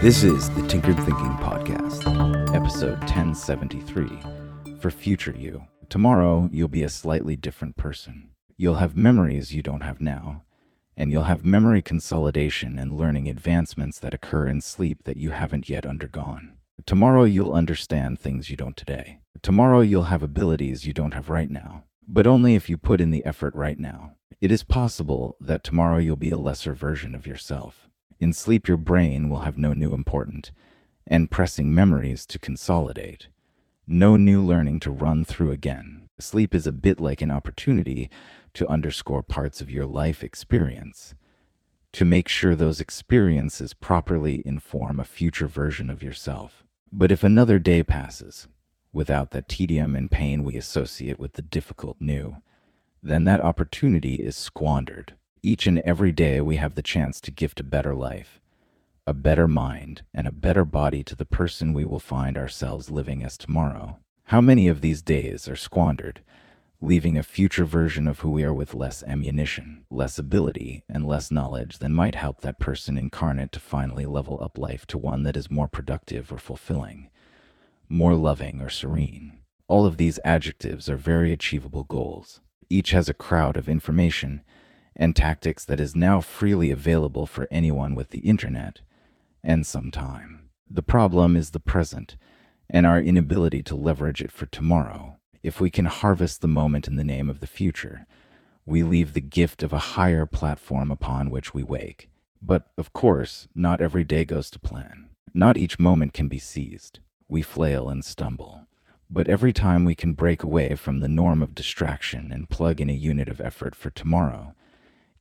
This is the Tinkered Thinking Podcast, episode 1073 for future you. Tomorrow, you'll be a slightly different person. You'll have memories you don't have now, and you'll have memory consolidation and learning advancements that occur in sleep that you haven't yet undergone. Tomorrow, you'll understand things you don't today. Tomorrow, you'll have abilities you don't have right now, but only if you put in the effort right now. It is possible that tomorrow you'll be a lesser version of yourself. In sleep, your brain will have no new important and pressing memories to consolidate. No new learning to run through again. Sleep is a bit like an opportunity to underscore parts of your life experience, to make sure those experiences properly inform a future version of yourself. But if another day passes without that tedium and pain we associate with the difficult new, then that opportunity is squandered. Each and every day we have the chance to gift a better life, a better mind, and a better body to the person we will find ourselves living as tomorrow. How many of these days are squandered, leaving a future version of who we are with less ammunition, less ability, and less knowledge than might help that person incarnate to finally level up life to one that is more productive or fulfilling, more loving or serene? All of these adjectives are very achievable goals. Each has a crowd of information and tactics that is now freely available for anyone with the internet and some time. The problem is the present and our inability to leverage it for tomorrow. If we can harvest the moment in the name of the future, we leave the gift of a higher platform upon which we wake. But, of course, not every day goes to plan. Not each moment can be seized. We flail and stumble. But every time we can break away from the norm of distraction and plug in a unit of effort for tomorrow,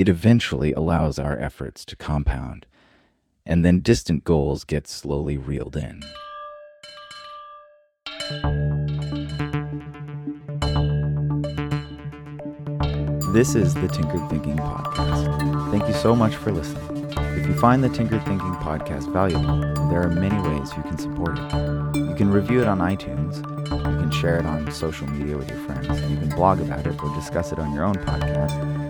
it eventually allows our efforts to compound, and then distant goals get slowly reeled in. This is the Tinkered Thinking Podcast. Thank you so much for listening. If you find the Tinkered Thinking Podcast valuable, there are many ways you can support it. You can review it on iTunes, you can share it on social media with your friends, and you can blog about it or discuss it on your own podcast,